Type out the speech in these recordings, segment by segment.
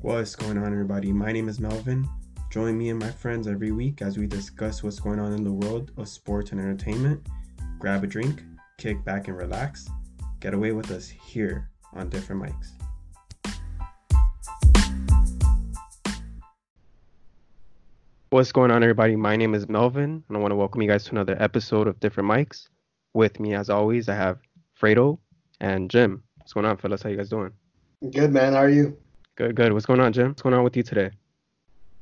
What's going on, everybody? My name is Melvin. Join me and my friends every week as we discuss what's going on in the world of sports and entertainment. Grab a drink, kick back and relax. Get away with us here on Different Mics. What's going on, everybody? My name is Melvin, and I want to welcome you guys to another episode of Different Mics. With me, as always, I have Fredo and Jim. What's going on, fellas? How you guys doing? Good man, how are you? Good, good. What's going on, Jim? What's going on with you today?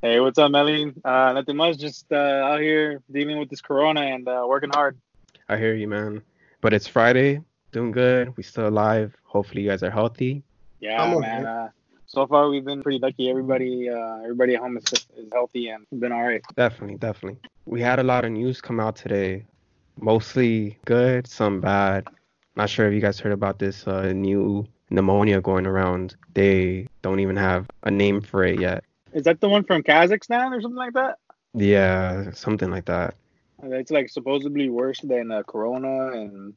Hey, what's up, Melly? Uh, nothing much. Just uh, out here dealing with this corona and uh, working hard. I hear you, man. But it's Friday, doing good. We still alive. Hopefully, you guys are healthy. Yeah, I'm man. Uh, so far, we've been pretty lucky. Everybody, uh, everybody at home is, is healthy and been all right. Definitely, definitely. We had a lot of news come out today. Mostly good, some bad. Not sure if you guys heard about this uh, new pneumonia going around. They don't even have a name for it yet. Is that the one from Kazakhstan or something like that? Yeah, something like that. It's like supposedly worse than uh, corona, and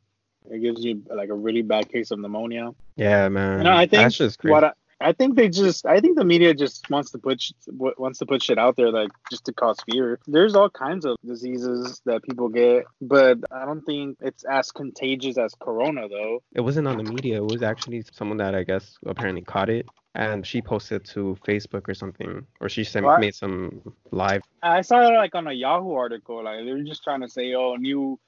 it gives you like a really bad case of pneumonia. Yeah, man. I think that's just crazy. what I, I think they just I think the media just wants to put sh- wants to put shit out there like just to cause fear. There's all kinds of diseases that people get, but I don't think it's as contagious as corona though. it wasn't on the media. It was actually someone that I guess apparently caught it, and she posted to Facebook or something, or she sent What? made some live. I saw it like on a Yahoo article. Like they were just trying to say, oh, new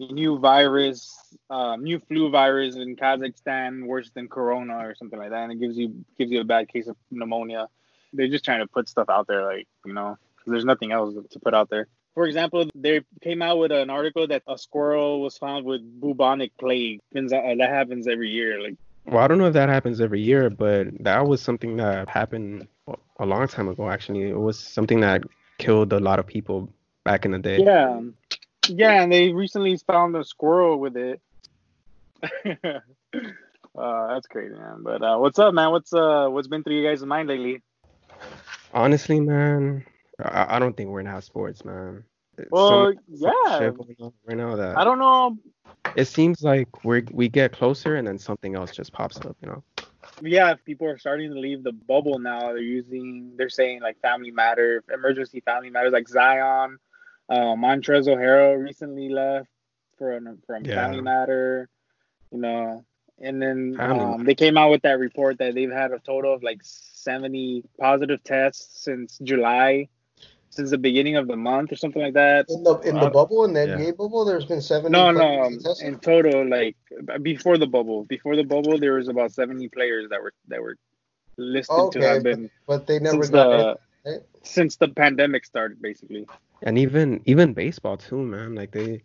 new virus, um, new flu virus in Kazakhstan worse than corona or something like that, and it gives you gives you a bad case of pneumonia. They're just trying to put stuff out there, like you know, 'cause there's nothing else to put out there. For example, they came out with an article that a squirrel was found with bubonic plague. Uh, That happens every year. Like Well, I don't know if that happens every year, but that was something that happened a long time ago. Actually, it was something that killed a lot of people back in the day. Yeah, yeah, and they recently found a squirrel with it. uh, that's crazy, man. But uh, what's up, man? What's uh, what's been through you guys' mind lately? Honestly, man, I, I don't think we're gonna have sports, man. Well, yeah. right now that I don't know. it seems like we we get closer and then something else just pops up, you know. Yeah, if people are starting to leave the bubble now. They're using, they're saying like Family Matter, emergency Family Matters, like Zion, uh, Montrezl Harrell recently left from from Yeah. Family Matter, you know. And then um, they came out with that report that they've had a total of like 70 positive tests since July, since the beginning of the month or something like that. In the in the Uh, bubble, in the yeah. NBA bubble, there's been seven. No, no. um. In total, like before the bubble, before the bubble, there was about 70 players that were that were listed to have been but they never got the in, right? Since the pandemic started, basically. And even even baseball too, man. Like they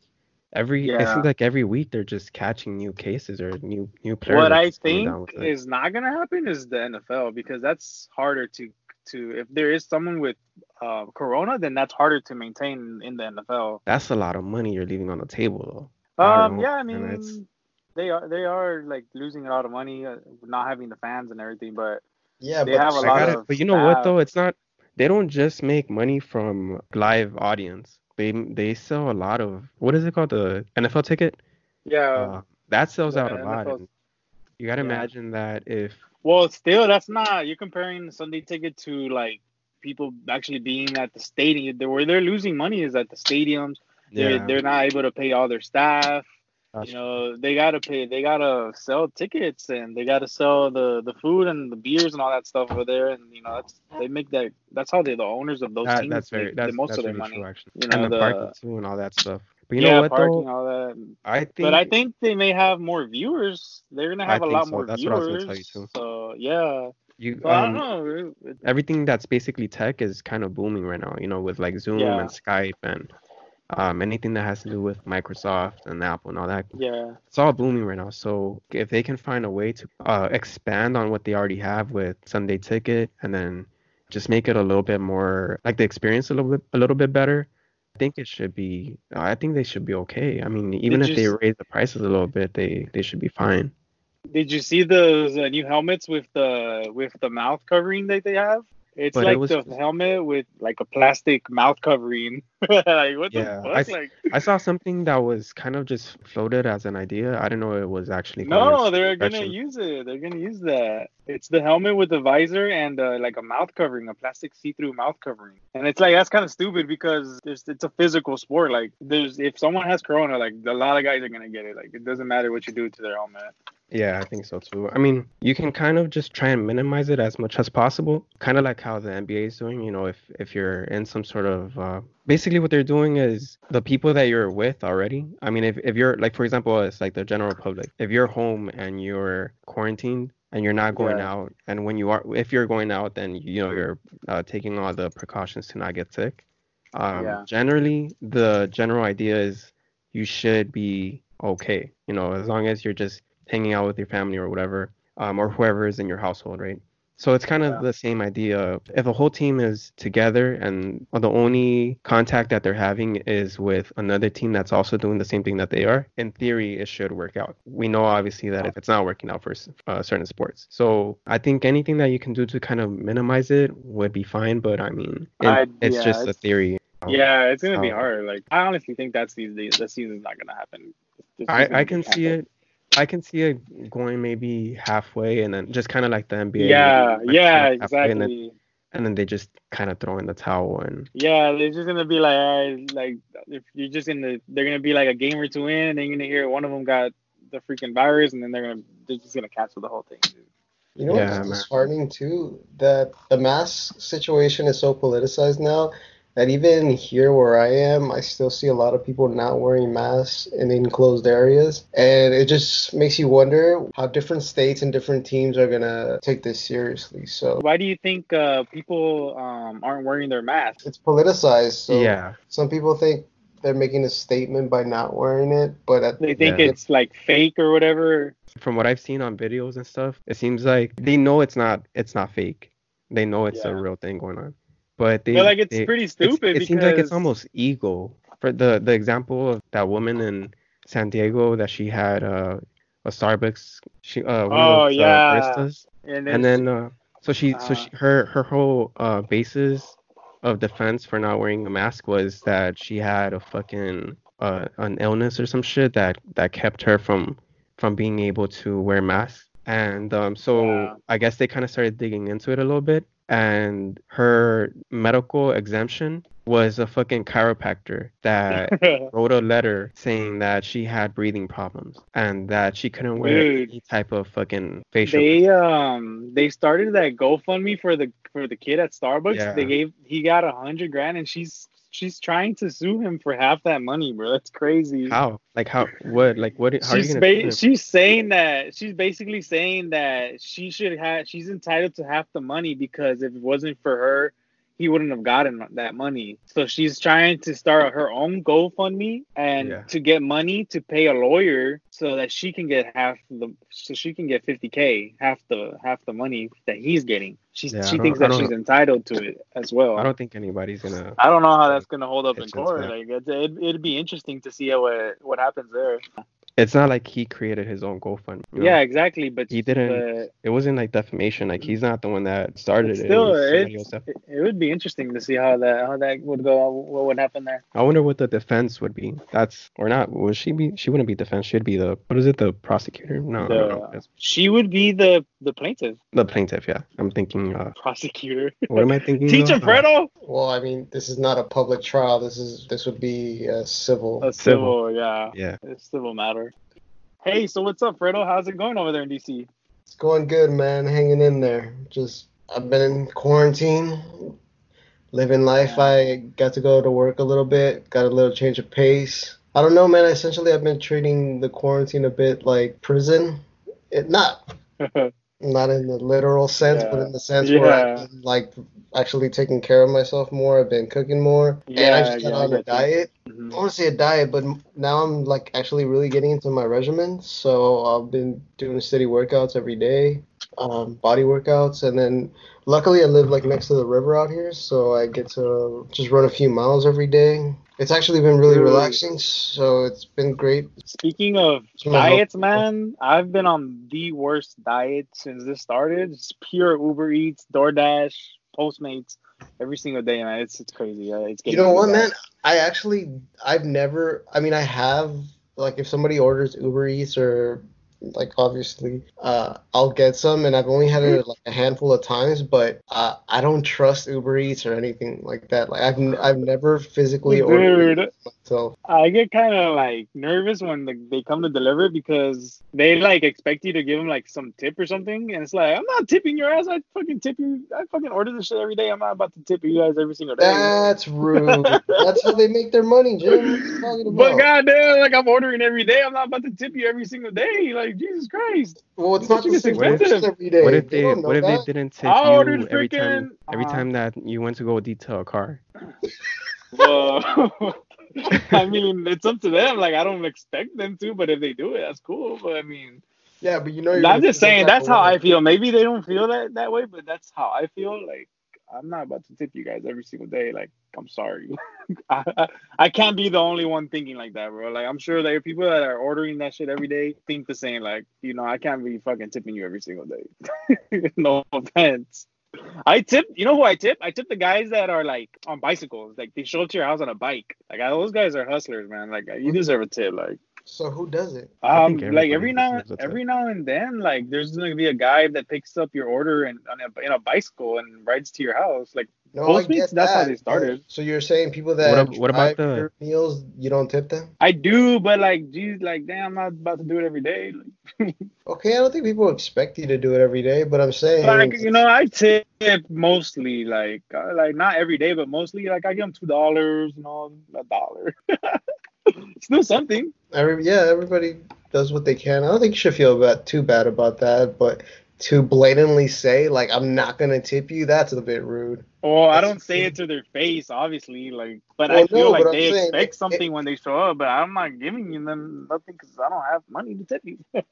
every it Yeah. seems like every week they're just catching new cases or new new players. What I think down with it. is not gonna happen is the NFL because that's harder to to if there is someone with uh, corona, then that's harder to maintain in the NFL. that's a lot of money you're leaving on the table though. Um, know, yeah, I mean, it's- they are they are like losing a lot of money, uh, not having the fans and everything, but Yeah, They but have a lot got it. of But you know what though? It's not they don't just make money from live audience. They they sell a lot of what is it called? The NFL ticket? yeah. Uh, that sells out a lot. You gotta yeah. imagine that if Well, still, that's not. You're comparing Sunday ticket to like people actually being at the stadium. Where they're losing money is at the stadiums. They're yeah, they're not able to pay all their staff. You know, they gotta pay. They gotta sell tickets and they gotta sell the the food and the beers and all that stuff over there. And you know, that's they make that. That's how they the owners of those that, teams that's very make that's, the most that's of their money. true actually. You and know, the, the- parking too and all that stuff. But you yeah, know what parking, though? all that. I think But I think they may have more viewers. They're gonna have a lot so. more That's I viewers. gonna tell you, too. So yeah. you I um, don't know. Everything that's basically tech is kind of booming right now, you know, with like Zoom Yeah. and Skype and um, anything that has to do with Microsoft and Apple and all that. Yeah. It's all booming right now. So if they can find a way to uh, expand on what they already have with Sunday Ticket and then just make it a little bit more like the experience a little bit a little bit better, I think it should be. I think they should be okay. I mean, even Did if they s- raise the prices a little bit, they they should be fine. Did you see those uh, new helmets with the with the mouth covering that they have? It's But it like was the helmet with like a plastic mouth covering. like what Yeah, the I fuck? s- like I saw something that was kind of just floated as an idea. I didn't know it was actually no, they're gonna use it. They're gonna use that. It's the helmet with the visor and uh, like a mouth covering, a plastic see-through mouth covering. And it's like that's kind of stupid because there's, it's a physical sport. Like there's if someone has corona, like a lot of guys are gonna get it. Like it doesn't matter what you do to their helmet. Yeah, I think so too. I mean, you can kind of just try and minimize it as much as possible, kind of like how the NBA is doing. You know, if if you're in some sort of uh, basically what they're doing is the people that you're with already. I mean, if if you're like for example, it's like the general public. If you're home and you're quarantined and you're not going Yeah. out, and when you are, if you're going out, then you know you're uh, taking all the precautions to not get sick. Um, Yeah. Generally, the general idea is you should be okay. You know, as long as you're just hanging out with your family or whatever, um, or whoever is in your household, right? So it's kind of Yeah. the same idea. If the whole team is together and the only contact that they're having is with another team that's also doing the same thing that they are, in theory, it should work out. We know obviously that if it's not working out for uh, certain sports. So I think anything that you can do to kind of minimize it would be fine. But I mean, it- I- it's yeah, just a theory. Yeah, it's gonna be hard. Like I honestly think that's days the season's not gonna happen. I, I can see it. I can see it going maybe halfway and then just kind of like the NBA. Yeah, like, yeah, kind of halfway, And then, exactly. and then they just kind of throw in the towel and Yeah, they're just gonna be like, all right, like if you're just in the, they're gonna be like a game or two in, and then you're gonna hear one of them got the freaking virus, and then they're gonna, they're just gonna cancel the whole thing. Dude. You know Yeah, what's man. disheartening too? That the mask situation is so politicized now that even here where I am, I still see a lot of people not wearing masks in enclosed areas. And it just makes you wonder how different states and different teams are gonna take this seriously. So Why do you think uh, people um, aren't wearing their masks? it's politicized. So yeah, some people think they're making a statement by not wearing it, but at They think Yeah. it's like fake or whatever. from what I've seen on videos and stuff, it seems like they know it's not it's not fake. They know it's a real thing going on, but they But like it's they- pretty it's- stupid it seems like it's almost ego. For the the example of that woman in San Diego that she had uh, a Starbucks, she uh, one Oh, of those yeah. uh, and, and then uh, so she so uh, she her her whole uh basis of defense for not wearing a mask was that she had a fucking uh an illness or some shit that that kept her from from being able to wear masks and um so Yeah. i guess they kind of started digging into it a little bit and her medical exemption was a fucking chiropractor that wrote a letter saying that she had breathing problems and that she couldn't wear Dude. any type of fucking facial they um they started that GoFundMe for the for the kid at Starbucks. Yeah. They gave he got a hundred grand, and she's she's trying to sue him for half that money, bro. That's crazy. How? Like how? What? Like what? How are you gonna? ba- she's saying that she's basically saying that she should have she's entitled to half the money because if it wasn't for her he wouldn't have gotten that money so she's trying to start her own gofundme and Yeah. to get money to pay a lawyer so that she can get half the so she can get 50k half the half the money that he's getting she's, Yeah, she thinks that she's entitled to it as well I don't think anybody's gonna. I don't know how that's gonna hold up in court. that- Like it's, it, it'd be interesting to see how it, what happens there. It's not like he created his own GoFundMe. you know? Yeah, exactly. But He didn't- but It wasn't like defamation. Like he's not the one that started it's it. still, it was somebody it's, else that- it, it would be interesting to see how that how that would go. What would happen there? I wonder what the defense would be. That's or not. Would she be? She wouldn't be defense. She'd be the. What is it? The prosecutor? No, I don't. The- It's She would be the the plaintiff, the plaintiff. Yeah, I'm thinking. Uh, prosecutor. what am I thinking? Teach of? Fredo. well, I mean, this is not a public trial. This is this would be uh, civil. A Civil. civil, yeah, Yeah. a civil matter. Hey, so what's up, Fredo? How's it going over there in DC? It's going good, man. Hanging in there. Just I've been in quarantine, living life. I got to go to work a little bit, got a little change of pace. I don't know, man. Essentially, I've been treating the quarantine a bit like prison. It not not in the literal sense, but in the sense where I've been, like actually taking care of myself more. I've been cooking more, and I Yeah, just got yeah, on a diet. Mhm. I want to say a diet, but now I'm like actually really getting into my regimen. So I've been doing steady workouts every day, um, body workouts, and then luckily I live like next to the river out here, so I get to just run a few miles every day. It's actually been really relaxing, so it's been great. Speaking of diets, man, I've been on the worst diet since this started. It's pure Uber Eats, DoorDash, Postmates every single day, man. It's it's crazy. It's You know what, man? I actually, I've never. I mean, I have like if somebody orders Uber Eats or like obviously, uh, I'll get some, and I've only had it like a handful of times, but uh, I don't trust Uber Eats or anything like that. Like I've n- I've never physically ordered Dude, myself. I get kind of like nervous when the, they come to deliver because they like expect you to give them like some tip or something, and it's like I'm not tipping your ass. I fucking tip you. I fucking order this shit every day. I'm not about to tip you guys every single day. That's rude. That's how they make their money, Jim. What are you talking But goddamn, like I'm ordering every day. I'm not about to tip you every single day. Like Jesus Christ. Well, it's not the It's same expensive. every day. What if they don't what if that. they didn't tip I you ordered every time every uh, time that you went to go detail a car? Well, I mean, it's up to them. Like I don't expect them to, but if they do it, that's cool. But I mean, Yeah, but you know. you're I'm just saying that's how. I feel. Maybe they don't feel that that way, but that's how I feel. Like I'm not about to tip you guys every single day. Like I'm sorry, I, I, I can't be the only one thinking like that, bro. Like I'm sure there are people that are ordering that shit every day think the same. Like you know, I can't be fucking tipping you every single day. no offense. I tip. You know who I tip? I tip the guys that are like on bicycles. Like they show up to your house on a bike. Like those guys are hustlers, man. Like you deserve a tip. Like So who does it? Um, like every now deserves a tip. every now and then, like there's gonna be a guy that picks up your order and on a, in a bicycle and rides to your house. Like No, Postmates, I get that's how they but- started. So you're saying people that What what about the- your meals, you don't tip them? I do, but like, geez, like damn, I'm not about to do it every day. Okay, I don't think people expect you to do it every day, but I'm saying like you know, I tip mostly, like uh, like not every day, but mostly like I give them two dollars, you know, a dollar. Still something. every yeah, everybody does what they can. I don't think you should feel bad, too bad about that, but to blatantly say like I'm not gonna tip you, that's a bit rude. Well, I don't say it to their face, obviously, like, but Well, I feel no, like but I'm they saying expect it- something when they show up, but I'm not giving you them nothing because I don't have money to tip you.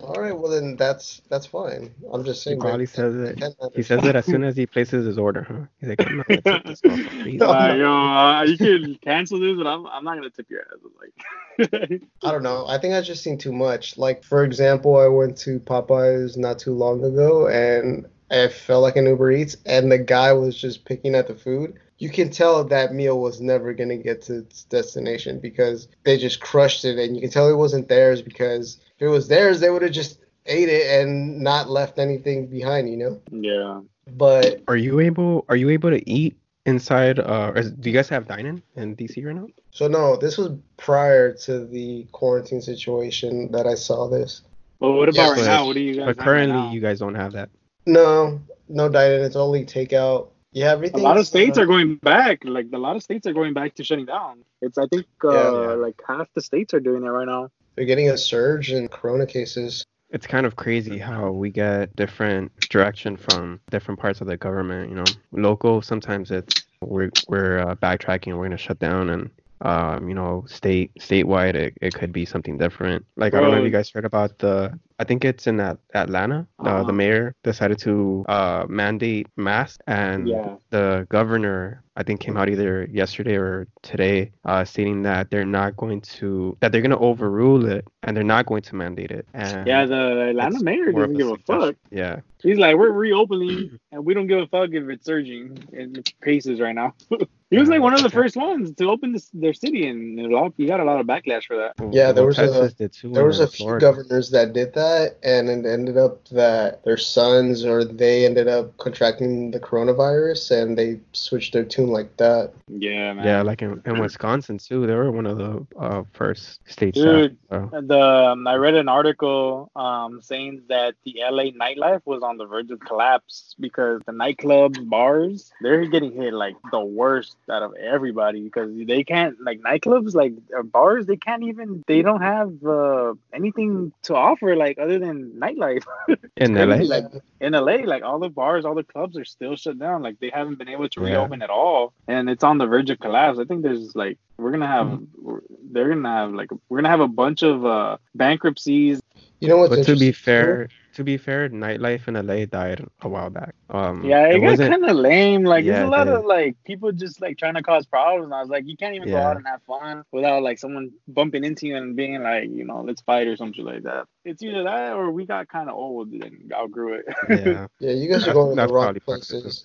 All right, well then that's that's fine. I'm just He saying. probably that- says it. He says it as soon as he places his order, huh? He's like, I'm not gonna tip this motherfucker. He's like, Uh, yo, uh, you can cancel this, but I'm, I'm not gonna tip your ass. Like, I don't know. I think I've just seen too much. Like, for example, I went to Popeyes not too long ago and I felt like an Uber Eats, and the guy was just picking at the food. You can tell that meal was never going to get to its destination because they just crushed it, and you can tell it wasn't theirs because if it was theirs, they would have just ate it and not left anything behind, you know? yeah. But Are you able? Are you able to eat inside? Uh, is, do you guys have dining in DC right now? so, no, this was prior to the quarantine situation that I saw this. Well, what about Yeah, right now? What do you guys? But have right currently, now? you guys don't have that. No, no dining. It's only takeout. Yeah, everything. a lot of states are going back. Like a lot of states are going back to shutting down. It's I think uh, Yeah. Yeah. like half the states are doing it right now. They're getting a surge in corona cases. It's kind of crazy how we get different direction from different parts of the government. You know, local sometimes it's we're we're uh, backtracking. We're gonna shut down, and um, you know, state statewide it, it could be something different. Like I don't know if you guys heard about the. I think it's in that Atlanta. Uh, Uh-huh. the mayor decided to uh, mandate masks, and Yeah. the governor I think came out either yesterday or today, uh, stating that they're not going to that they're gonna overrule it and they're not going to mandate it. And Yeah, the Atlanta mayor doesn't give a fuck. Yeah, He's like, we're reopening, and we don't give a fuck if it's surging in cases right now. he was like one of the first ones to open this, their city, and a lot, he got a lot of backlash for that. Yeah, there was a- Texas did There was a few Florida. governors that did that, and it ended up that their sons or they ended up contracting the coronavirus, and they switched their tune like that. Yeah, man. Yeah, like in, in Wisconsin too, they were one of the uh, first states. Dude. that, uh, The um, I read an article um, saying that the LA nightlife was on the verge of collapse because the nightclubs, bars, they're getting hit like the worst out of everybody because they can't like nightclubs, like uh, bars, they can't even they don't have uh, anything to offer like other than nightlife in LA. like, in LA. Like all the bars, all the clubs are still shut down. Like they haven't been able to Yeah. reopen at all, and it's on the verge of collapse. I think there's like we're gonna have Hmm. they're gonna have like we're gonna have a bunch of uh bankruptcies You know what? but to be fair, to be fair, nightlife in LA died a while back. Um, Yeah, it, got wasn't. kind of lame. Like, Yeah, there's a lot of like people just like trying to cause problems. And I was like, you can't even go out and have fun without like someone bumping into you and being like, you know, let's fight or something like that. It's either that or we got kind of old and outgrew it. Yeah, Yeah, you guys are going to the wrong probably part of it, places.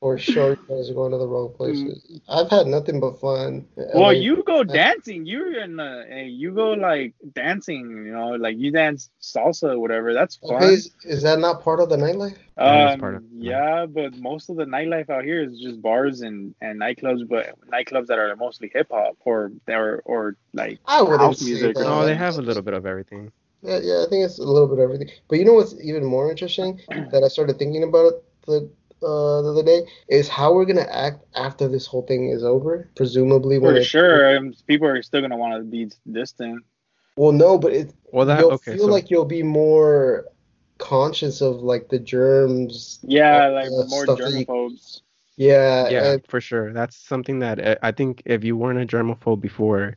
For sure, you guys are going to the wrong places. I've had nothing but fun. well, LA you go dancing. You're in the, you go like dancing. You know, like you dance salsa or whatever. That's fun. Okay, is, is that not part of the nightlife? Um, part of- yeah, but most of the nightlife out here is just bars and, and nightclubs, but nightclubs that are mostly hip hop or or or like I House music or no, they have a little bit of everything. Yeah, yeah, I think it's a little bit of everything. But you know what's even more interesting that I started thinking about it the uh, the other day is how we're gonna act after this whole thing is over. Presumably, when for it- sure. Um, people are still gonna want to be distant. Well, no, but it Well, that you'll okay. feel So like you'll be more conscious of like the germs. Yeah, of like more germophobes. you- Yeah, yeah, and- for sure. That's something that uh, I think if you weren't a germaphobe before,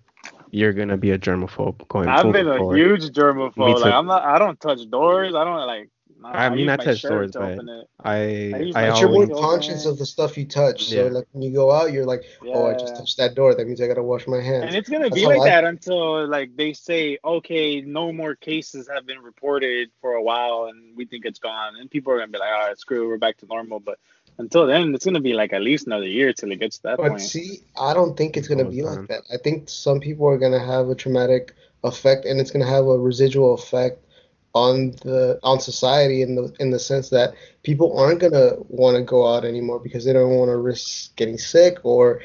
you're gonna be a germaphobe going I've been a forward. huge germaphobe. Like. I'm not. I don't touch doors. I don't like. I mean, use I touch doors, to but. I I use I my but you're more conscious of the stuff you touch. So Yeah. like when you go out, you're like, oh, I just touched that door. That means I gotta wash my hands. And it's gonna That's be like I- that until like they say, okay, no more cases have been reported for a while, and we think it's gone, and people are gonna be like, all right, screw, it, we're back to normal. But until then, it's gonna be like at least another year till it gets to that But point. see, I don't think it's gonna Oh, be man. like that. I think some people are gonna have a traumatic effect, and it's gonna have a residual effect on the on society in the in the sense that people aren't gonna want to go out anymore because they don't want to risk getting sick or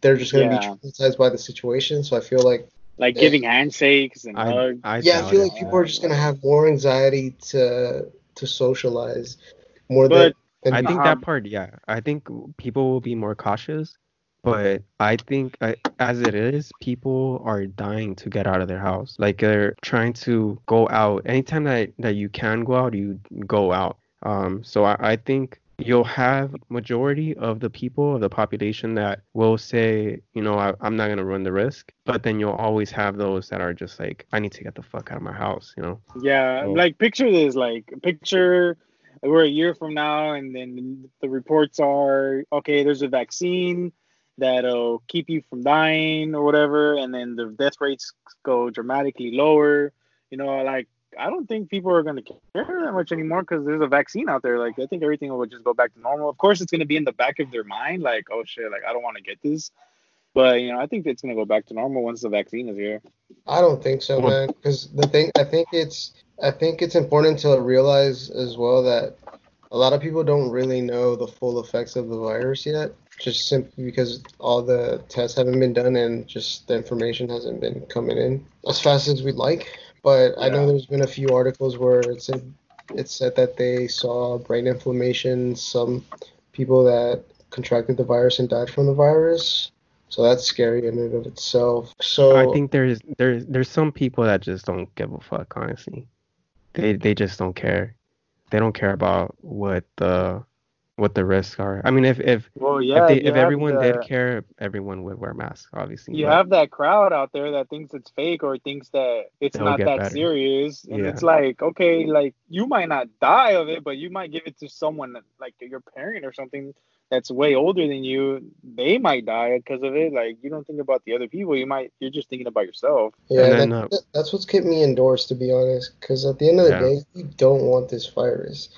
they're just gonna Yeah. be traumatized by the situation. So I feel like Like Yeah. giving handshakes and I hugs. I yeah, I feel it. like people are just gonna have more anxiety to to socialize more But than, than I think Um, that part, yeah. I think people will be more cautious, but I think I, as it is, people are dying to get out of their house. Like they're trying to go out. Anytime that, that you can go out, you go out. Um, so I, I think you'll have majority of the people of the population that will say, you know, I, I'm not gonna run the risk. But then you'll always have those that are just like, I need to get the fuck out of my house, you know. Yeah, So- like picture this, like picture we're a year from now, and then the reports are okay. There's a vaccine that'll keep you from dying or whatever, and then the death rates go dramatically lower. You know, like I don't think people are gonna care that much anymore because there's a vaccine out there. Like I think everything will just go back to normal. Of course, it's gonna be in the back of their mind, like oh shit, like I don't want to get this. But you know, I think it's gonna go back to normal once the vaccine is here. I don't think so, man. Because the thing, I think it's, I think it's important to realize as well that a lot of people don't really know the full effects of the virus yet, just simply because all the tests haven't been done and just the information hasn't been coming in as fast as we'd like. But I know there's been a few articles where it said, it said that they saw brain inflammation, some people that contracted the virus and died from the virus. So that's scary in and of itself. So I think there's there's there's some people that just don't give a fuck, honestly. They they just don't care. They don't care about what the what the risks are. I mean, if if Well, yeah, if, they, if everyone the- did care, everyone would wear masks, obviously. you but- have that crowd out there that thinks it's fake or thinks that it's not that better. serious and Yeah. it's like okay like you might not die of it but you might give it to someone like your parent or something that's way older than you they might die because of it like you don't think about the other people you might you're just thinking about yourself Yeah, And then, that, that's what's kept me indoors, to be honest. Because at the end of the Yeah. day, you don't want this virus.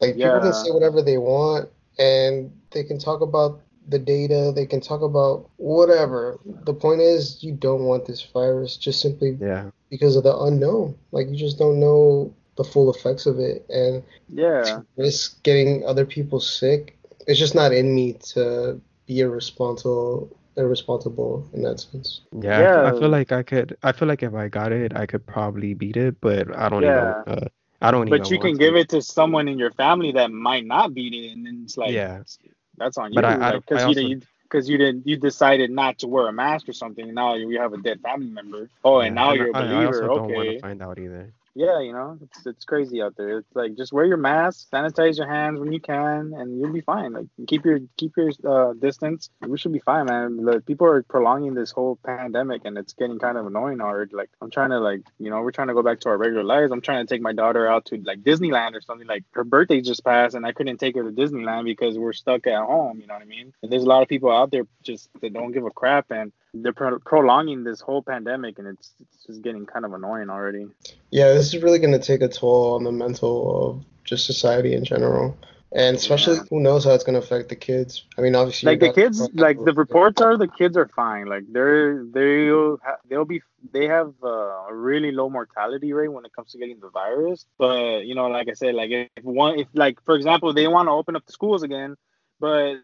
Like people can say whatever they want, and they can talk about the data, they can talk about whatever. The point is, you don't want this virus just simply yeah. because of the unknown. Like you just don't know the full effects of it, and yeah to risk getting other people sick. It's just not in me to be irresponsible, irresponsible in that sense. Yeah, I f- I Yeah. feel like I could. I feel like if I got it, I could probably beat it, but I don't Yeah. even. Uh, I don't even. but you can to. give it to someone in your family that might not beat it and then it's like Yeah. that's on you But I- I- because I you didn't because you didn't you decided not to wear a mask or something and now you have a dead family member oh and Yeah, now you're a I, I believer also don't want okay to find out either. Yeah, you know, it's it's crazy out there. It's like just wear your mask, sanitize your hands when you can, and you'll be fine. Like keep your keep your uh, distance. We should be fine, man. Like, people are prolonging this whole pandemic, and it's getting kind of annoying. Already, like I'm trying to like you know we're trying to go back to our regular lives. I'm trying to take my daughter out to like Disneyland or something. Like her birthday just passed, and I couldn't take her to Disneyland because we're stuck at home. You know what I mean? And there's a lot of people out there just that don't give a crap and they're pro- prolonging this whole pandemic and it's, it's just getting kind of annoying already Yeah, this is really going to take a toll on the mental of just society in general. And especially, Yeah. who knows how it's going to affect the kids. I mean, obviously, like the kids like the reports are the kids are fine like they're they'll they'll be they have uh, a really low mortality rate when it comes to getting the virus but you know like i said like if one if like for example they want to open up the schools again but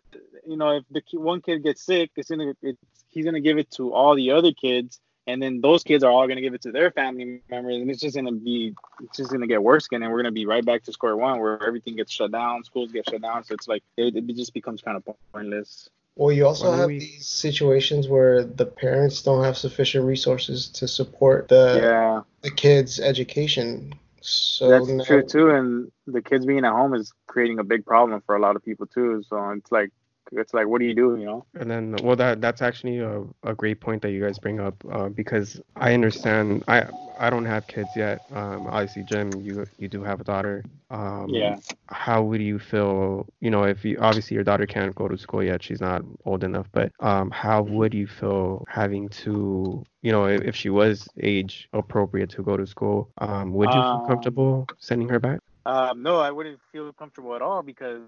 you know if the ki- one kid gets sick it's gonna it's, he's gonna give it to all the other kids and then those kids are all gonna give it to their family members and it's just gonna be it's just gonna get worse again and we're gonna be right back to square one where everything gets shut down schools get shut down so it's like it, it just becomes kind of pointless Well, you also have we- these situations where the parents don't have sufficient resources to support the yeah the kids' education. So That's now, true too, and the kids being at home is creating a big problem for a lot of people too. So it's like, it's like, what do you do? You know? And then, well, that that's actually a, a great point that you guys bring up uh, because I understand. I I don't have kids yet. Um, obviously, Jim, you you do have a daughter. Um, Yeah. How would you feel? You know, if you obviously your daughter can't go to school yet, she's not old enough. But um, how would you feel having to, you know, if, if she was age appropriate to go to school, um, would you feel Um, comfortable sending her back? Um, no, I wouldn't feel comfortable at all because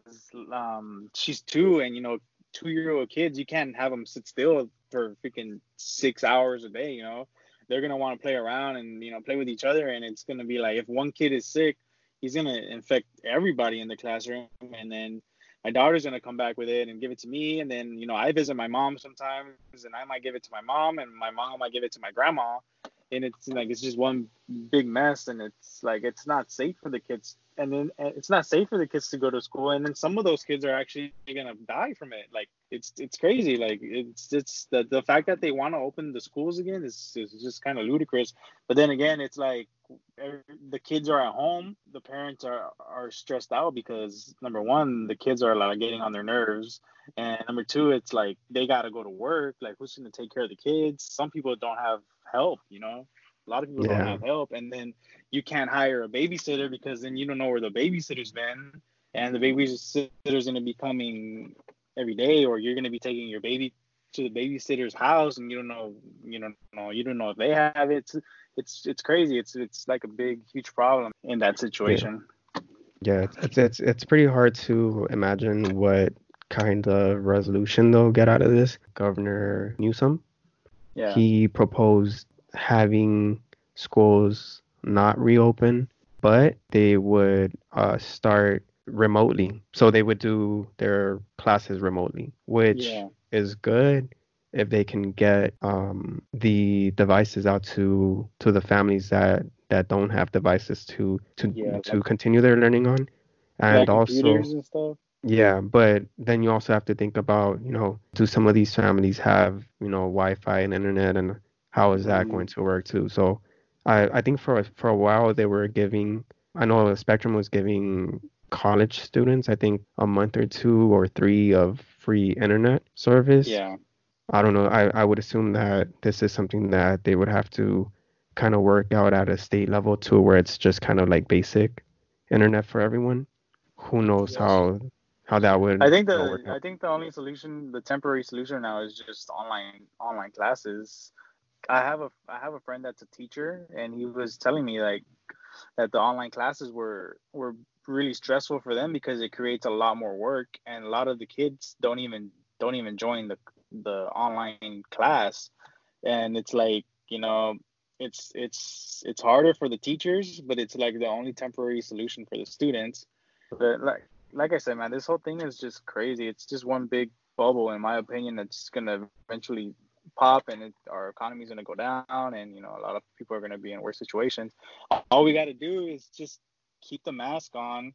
um, she's two, and you know, two-year-old kids, you can't have them sit still for freaking six hours a day. You know, they're gonna want to play around and you know play with each other, and it's gonna be like if one kid is sick, he's gonna infect everybody in the classroom, and then my daughter's gonna come back with it and give it to me, and then you know I visit my mom sometimes, and I might give it to my mom, and my mom might give it to my grandma, and it's like it's just one big mess, and it's like it's not safe for the kids, and then it's not safe for the kids to go to school, and then some of those kids are actually gonna die from it. Like it's it's crazy. Like it's it's the the fact that they want to open the schools again is is just kind of ludicrous. But then again, it's like the kids are at home, the parents are are stressed out because number one, the kids are like getting on their nerves, and number two, it's like they got to go to work. Like who's gonna take care of the kids? Some people don't have help, you know. A lot of people Yeah. don't have help, and then you can't hire a babysitter because then you don't know where the babysitter's been, and the babysitter's gonna be coming every day, or you're gonna be taking your baby to the babysitter's house, and you don't know, you don't know, you don't know if they have it. It's it's, it's crazy. It's it's like a big huge problem in that situation. Yeah, it's it's it's, it's pretty hard to imagine what kind of resolution they'll get out of this. Governor Newsom, Yeah. he proposed having schools not reopen, but they would uh, start remotely. So they would do their classes remotely, which yeah. is good if they can get um, the devices out to to the families that that don't have devices to to Yeah, to like- continue their learning on and Like also yeah but then you also have to think about you know do some of these families have you know wi-fi and internet and how is that Mhm. going to work too so i i think for a, for a while they were giving i know spectrum was giving college students i think a month or two or three of free internet service Yeah. I don't know. I, I would assume that this is something that they would have to kind of work out at a state level too, where it's just kind of like basic internet for everyone. Who knows Yes. how how that would I think the I think the only solution, the temporary solution now, is just online online classes. I have a I have a friend that's a teacher, and he was telling me like that the online classes were were really stressful for them because it creates a lot more work, and a lot of the kids don't even don't even join the the online class, and it's like you know it's it's it's harder for the teachers, but it's like the only temporary solution for the students. But like like I said, man, this whole thing is just crazy. It's just one big bubble, in my opinion, that's gonna eventually pop, and it, our is gonna go down, and you know, a lot of people are gonna be in worse situations. All we gotta do is just keep the mask on,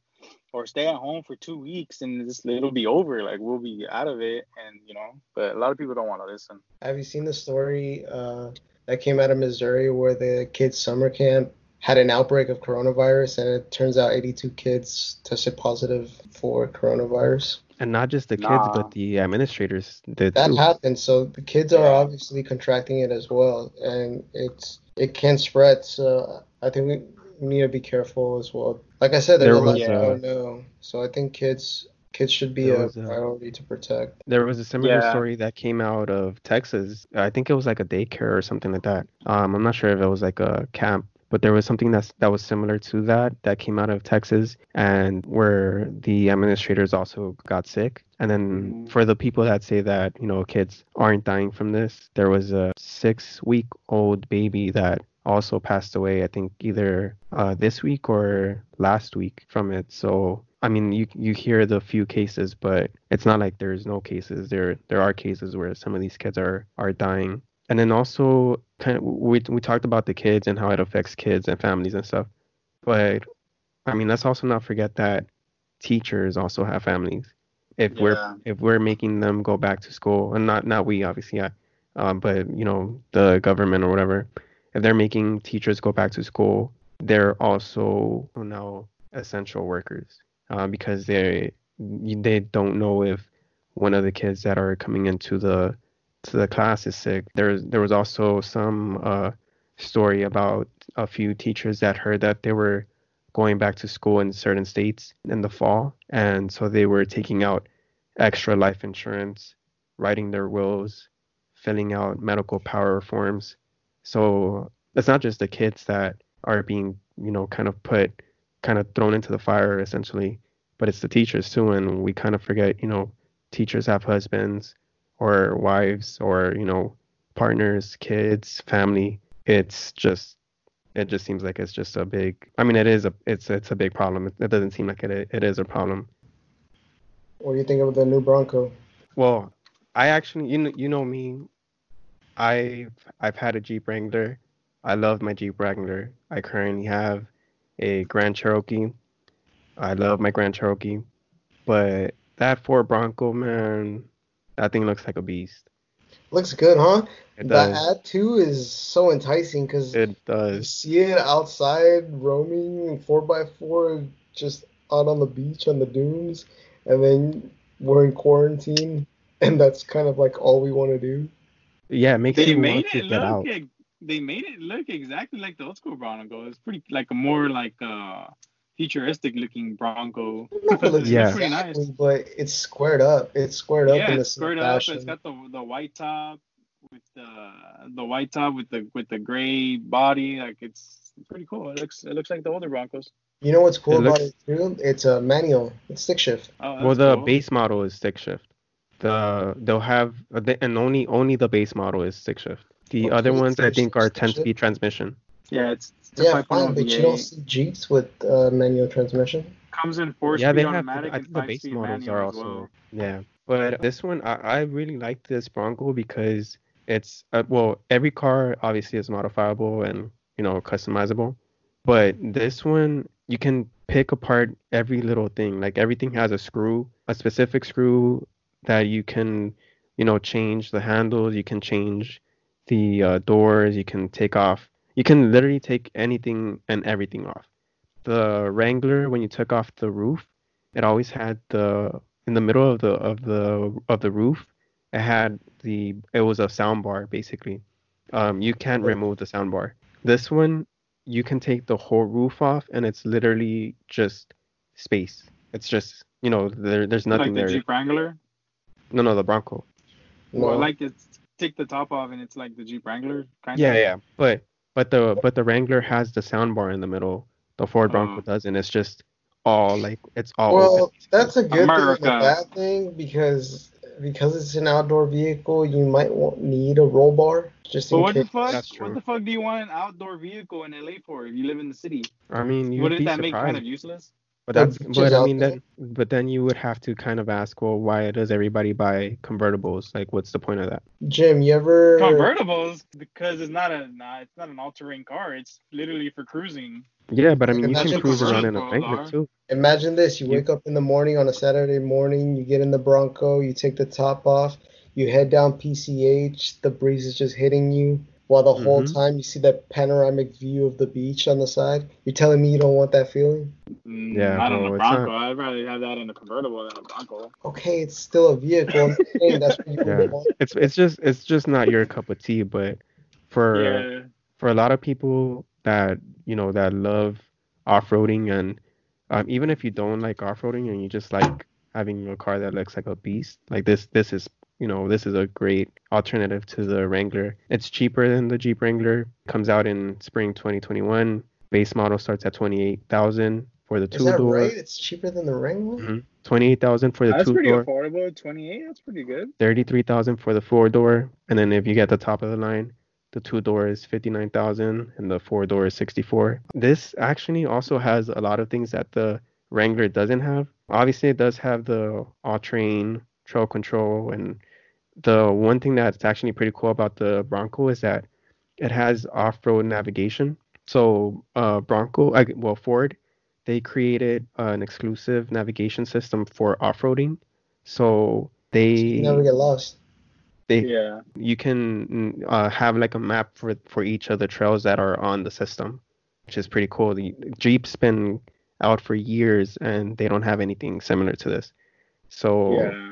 or stay at home for two weeks, and this it'll be over. Like we'll be out of it, and you know. But a lot of people don't want to listen. Have you seen the story uh, that came out of Missouri where the kids' summer camp had an outbreak of coronavirus, and it turns out 82 kids tested positive for coronavirus. And not just the kids, Nah. but the administrators did That too. happened, so the kids are obviously contracting it as well, and it's it can spread. So I think we need to be careful as well. Like I said, there's There a lot was, we don't know, so I think kids kids should be There a uh, priority to protect. There was a similar Yeah. story that came out of Texas. I think it was like a daycare or something like that. Um, I'm not sure if it was like a camp, but there was something that's that was similar to that that came out of Texas, and where the administrators also got sick. And then Mhm. for the people that say that you know kids aren't dying from this, there was a six-week-old baby that also passed away. I think either uh, this week or last week from it. So I mean, you you hear the few cases, but it's not like there's no cases. There there are cases where some of these kids are are dying. And then also kind of we we talked about the kids and how it affects kids and families and stuff. But I mean, let's also not forget that teachers also have families. If Yeah. we're if we're making them go back to school, and not not we obviously, yeah, um, but you know the government or whatever, if they're making teachers go back to school, they're also now essential workers uh, because they they don't know if one of the kids that are coming into the to the class is sick. There's there was also some uh, story about a few teachers that heard that they were going back to school in certain states in the fall, and so they were taking out extra life insurance, writing their wills, filling out medical power forms. So it's not just the kids that are being, you know, kind of put, kind of thrown into the fire essentially, but it's the teachers too. And we kind of forget, you know, teachers have husbands or wives or, you know, partners, kids, family. It's just, it just seems like it's just a big, I mean, it is a, it's, it's a big problem. It, it doesn't seem like it, it is a problem. What do you think of the new Bronco? Well, I actually, you know, you know me. I've I've had a Jeep Wrangler. I love my Jeep Wrangler. I currently have a Grand Cherokee. I love my Grand Cherokee, but that Ford Bronco, man, that thing looks like a beast. Looks good, huh? It the does. ad too is so enticing because It you does. see it outside roaming four by four, just out on the beach on the dunes, and then we're in quarantine, and that's kind of like all we want to do. Yeah, it makes They you made want to it get out. look. Ex- They made it look exactly like the old school Bronco. It's pretty like a more like uh futuristic looking Bronco. Not that it Yeah. pretty nice. but it's squared up. It's squared up yeah, in it's same squared up. fashion. It's got the the white top with the the white top with the with the gray body. Like it's pretty cool. It looks it looks like the older Broncos. You know what's cool It about looks- it too? It's a manual. It's stick shift. Oh, Well, the cool. base model is stick shift. The they'll have and only only the base model is stick shift. The Okay, other ones I think are 10 shift. speed transmission. Yeah, it's, it's a Yeah, 5.0 fine, but you don't see Jeeps with uh, manual transmission. Comes in four yeah, speed they have. I think the base models are also. well. Yeah, but this one I, I really like this Bronco because it's uh, well every car obviously is modifiable and you know customizable, but this one you can pick apart every little thing. Like everything has a screw, a specific screw that you can you know change the handles. You can change the uh, doors. You can take off. You can literally take anything and everything off. The Wrangler, when you took off the roof, it always had the in the middle of the of the of the roof. It had the it was a sound bar basically. Um, you can't remove the sound bar. This one, you can take the whole roof off, and it's literally just space. It's just you know there there's Like nothing the there. Jeep Wrangler. No, no, the Bronco. No. Well, like it's take the top off and it's like the Jeep Wrangler kind Yeah, of. yeah. yeah. But but the but the Wrangler has the sound bar in the middle. The Ford uh-huh. Bronco Oh. doesn't. It's just all like it's all Well, open. that's a good America. thing and a bad thing because because it's an outdoor vehicle, you might want, need a roll bar just But in what the fuck? That's true. What the fuck do you want an outdoor vehicle in LA for if you live in the city? I mean, you'd Wouldn't be that make kind of useless? But The that's but I mean there. then but then you would have to kind of ask, well, why does everybody buy convertibles? Like, what's the point of that? Jim, you ever Convertibles because it's not a nah, it's not an all-terrain car. It's literally for cruising. Yeah, but I mean, you Imagine can cruise around in a convertibles Wrangler too. imagine this? You You- wake up in the morning on a Saturday morning, you get in the Bronco, you take the top off, you head down PCH, the breeze is just hitting you. While the whole Mhm. time you see that panoramic view of the beach on the side. You're telling me you don't want that feeling? Mm, Yeah, not on bro, a Bronco. not- I'd rather have that in a convertible than a Bronco. Okay, it's still a vehicle. I'm saying that's what you Yeah. want. It's it's just it's just not your cup of tea, but for Yeah. for a lot of people that you know that love off-roading and um, even if you don't like off-roading and you just like having a car that looks like a beast like this this is you know this is a great alternative to the Wrangler it's cheaper than the Jeep Wrangler comes out in spring 2021 base model starts at 28,000 for the two door. Is two that door right? It's cheaper than the Wrangler. Mhm. 28,000 for the That's two pretty door affordable. 28. That's pretty good. 33,000 for the four door and then if you get the top of the line the two door is 59,000 and the four door is 64 this actually also has a lot of things that the Wrangler doesn't have obviously it does have the all terrain trail control and the one thing that's actually pretty cool about the Bronco is that it has off-road navigation so uh Bronco I, well Ford they created an exclusive navigation system for off-roading so they You never get lost. they Yeah. you can mm, uh, have like a map for for each of the trails that are on the system, which is pretty cool. The Jeep's been out for years and they don't have anything similar to this. So Yeah.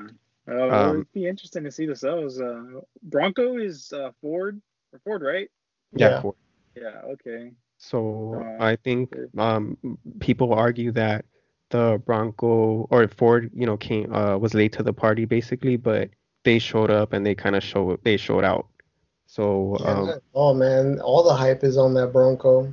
Uh, Um, it'd be interesting to see the sales. Uh, Bronco is uh, Ford or Ford, right? yeah, Yeah. for- Yeah. Okay. so Uh, I think um people argue that the Bronco or Ford, you know, came uh was late to the party basically, but they showed up and they kind of show they showed out. So Yeah, um that- oh man, all the hype is on that Bronco.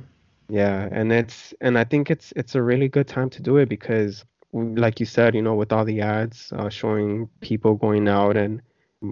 Yeah, and it's and I think it's it's a really good time to do it because w- like you said, you know, with all the ads uh, showing people going out and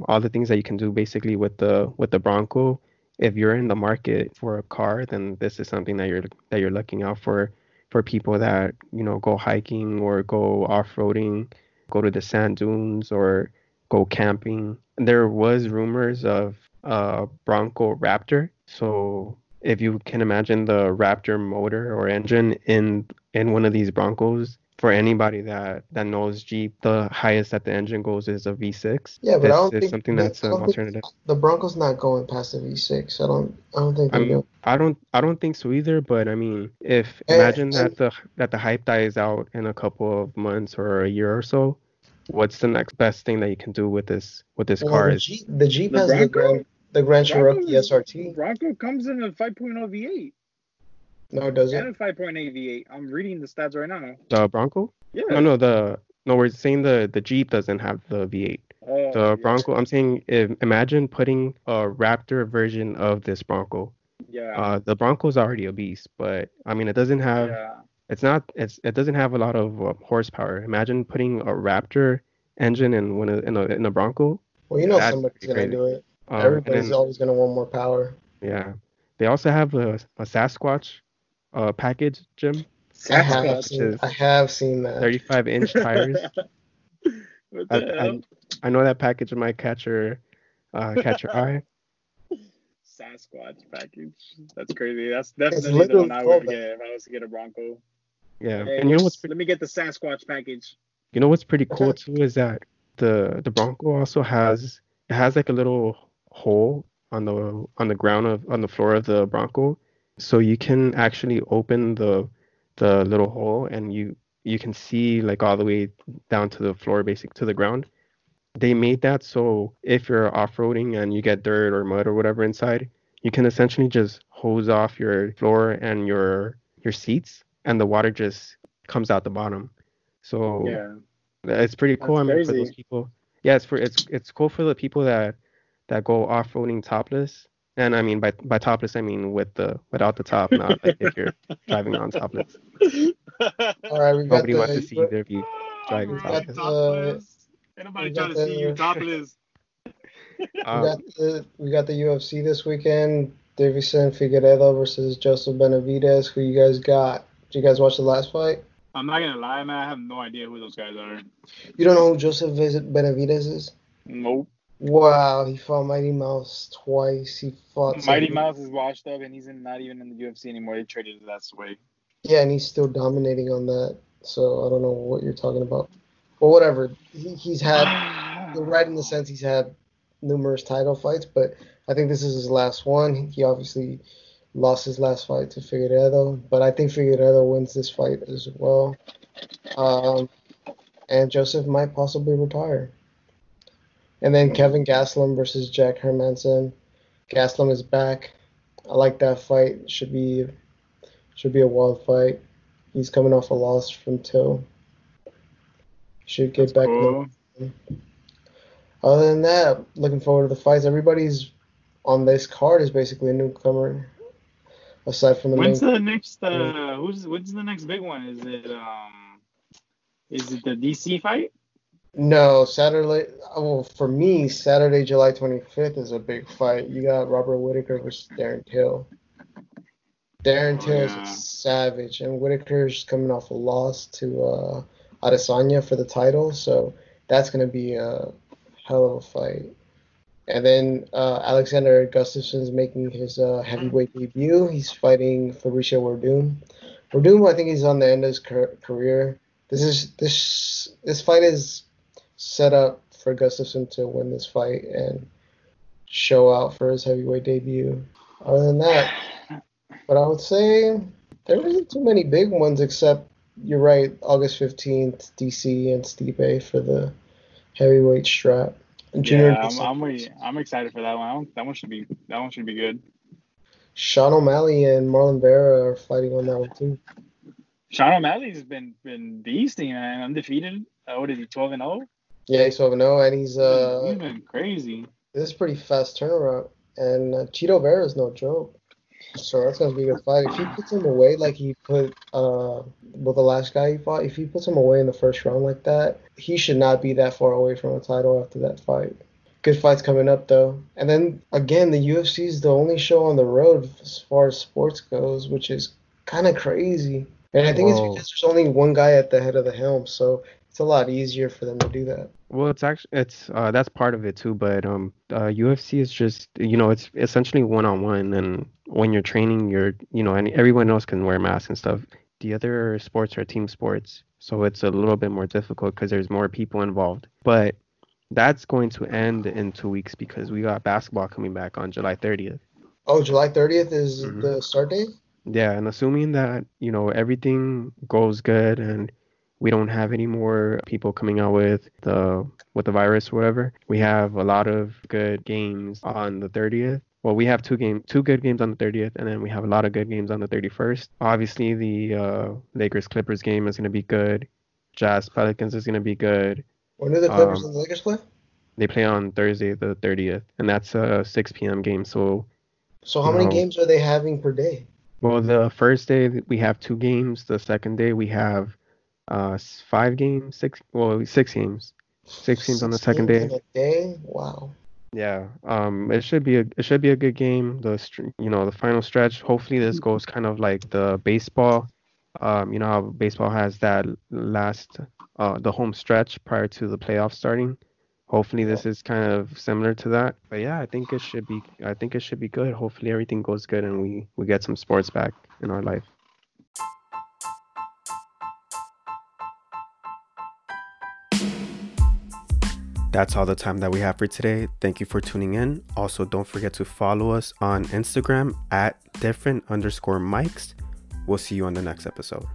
all the things that you can do basically with the with the Bronco, if you're in the market for a car, then this is something that you're that you're looking out for for people that, you know, go hiking or go off-roading, go to the sand dunes or go camping. There was rumors of a Bronco Raptor, so if you can imagine the Raptor motor or engine in in one of these Broncos, for anybody that that knows Jeep, the highest that the engine goes is a V6. Yeah, but this I don't is think something the- that's an alternative. The Bronco's not going past the V6. I don't. I don't think they're I'm- doing. I don't I don't think so either, but I mean, if Eh, imagine and- that the that the hype dies out in a couple of months or a year or so, what's the next best thing that you can do with this with this Well, car? the Is Jeep, the Jeep The has the Grand, the Grand Cherokee Bronco is- SRT. Bronco comes in a 5.0 V8 No, it doesn't. and a 5.8 V8. I'm reading the stats right now. the Bronco? Yeah. No, no, the no, we're saying the the Jeep doesn't have the V8. Oh, The yeah. Bronco, I'm saying, if, imagine putting a Raptor version of this Bronco. Yeah. Uh, the Bronco's already a beast, but I mean, it doesn't have, yeah. it's not, it's, it doesn't have a lot of uh, horsepower. Imagine putting a Raptor engine in one of, in a in a Bronco. Well, you know That's somebody's gonna do it. Um, Everybody's then, always gonna want more power. yeah, they also have a, a Sasquatch uh, package, Jim. I have seen. is I have seen that. 35 inch tires. what I, the I, hell? I know that package might catch your, uh, catch your eye. Sasquatch package. That's crazy. That's definitely the one I would get if I was to get a Bronco. Yeah, Hey, and you know what's let me get the Sasquatch package. You know what's pretty cool too is that the the Bronco also has it has like a little hole on the on the ground of on the floor of the Bronco, so you can actually open the the little hole and you you can see like all the way down to the floor, basic to the ground. They made that so if you're off-roading and you get dirt or mud or whatever inside, you can essentially just hose off your floor and your your seats, and the water just comes out the bottom. So Yeah. it's pretty cool. That's I mean, for those people, yeah, it's for it's it's cool for the people that that go off-roading topless. And I mean by by topless, I mean with the without the top, not like if you're driving on topless. All right, we got Nobody the. wants to see either of you driving Right, topless. topless. Ain't nobody trying got to see you the- topless. We Um, got the we got the UFC this weekend. Deiveson Figueiredo versus Joseph Benavidez. Who you guys got? Did you guys watch the last fight? I'm not gonna lie, man. I have no idea who those guys are. You don't know who Joseph Benavidez is? Nope. Wow, he fought Mighty Mouse twice. He fought Mighty Mouse is washed up, and he's in, not even in the UFC anymore. They traded his ass away. Yeah, and he's still dominating on that. So I don't know what you're talking about. But whatever. He, he's had you're right in the sense he's had numerous title fights, but I think this is his last one. He obviously lost his last fight to Figueiredo, but I think Figueiredo wins this fight as well. Um, and Joseph might possibly retire. And then Kevin Gastelum versus Jack Hermansson. Gastelum is back. I like that fight. Should be should be a wild fight. He's coming off a loss from Till. Should get That's back. cool. Other than that, looking forward to the fights. Everybody's on this card is basically a newcomer, aside from the When's main. the next? Uh, who's when's the next big one? Is it um, is it the DC fight? No, Saturday. Well, for me, Saturday, July 25th is a big fight. You got Robert Whitaker versus Darren Till. Darren Oh, Till is yeah. a savage, and Whitaker's coming off a loss to uh, Adesanya for the title, so that's going to be a hell of a fight. And then uh, Alexander Gustafsson's making his uh, heavyweight debut. He's fighting Fabricio Werdum. Werdum, I think he's on the end of his car- career. This is this this fight is set up for Gustafsson to win this fight and show out for his heavyweight debut. Other than that, but I would say there isn't too many big ones except you're right, August 15th, DC and Stipe for the heavyweight strap. Junior Yeah, I'm, I'm, wait- I'm excited for that one. That one should be that one should be good. Sean O'Malley and Marlon Vera are fighting on that one too. Sean O'Malley's been been beasting man, undefeated. Uh, what is he, 12 and 0? Yeah, he's 12 0, and he's He's uh been crazy. this is pretty fast turnaround. And uh, Chito Vera is no joke. So that's gonna be a good fight. If he puts him away like he put uh with the last guy he fought, if he puts him away in the first round like that, he should not be that far away from a title after that fight. Good fights coming up though. And then again, the UFC is the only show on the road as far as sports goes, which is kind of crazy. And I think Whoa. it's because there's only one guy at the head of the helm, so it's a lot easier for them to do that. Well, it's actually it's uh that's part of it too, but um uh UFC is just you know it's essentially one on one, and when you're training, you're you know and everyone else can wear masks and stuff. The other sports are team sports, so it's a little bit more difficult because there's more people involved. But that's going to end in two weeks because we got basketball coming back on July 30th. Oh, July 30th is Mhm. the start date? Yeah, and assuming that, you know, everything goes good and we don't have any more people coming out with the with the virus or whatever, we have a lot of good games on the 30th. Well, we have two game two good games on the 30th and then we have a lot of good games on the 31st. Obviously, the uh Lakers Clippers game is going to be good. Jazz Pelicans is going to be good. When do the Clippers Um, and the Lakers play? They play on Thursday the 30th and that's a 6 p.m. game. So So how many no. games are they having per day? Well, the first day we have two games. The second day we have uh five games, six well six games. Six games on the Six second day. day? Wow. Yeah. Um it should be a it should be a good game. The you know, the final stretch. Hopefully this goes kind of like the baseball. Um you know how baseball has that last uh the home stretch prior to the playoffs starting. Hopefully this is kind of similar to that. But yeah, I think it should be I think it should be good. Hopefully everything goes good and we we get some sports back in our life. That's all the time that we have for today. Thank you for tuning in. Also, don't forget to follow us on Instagram at different underscore mics. We'll see you on the next episode.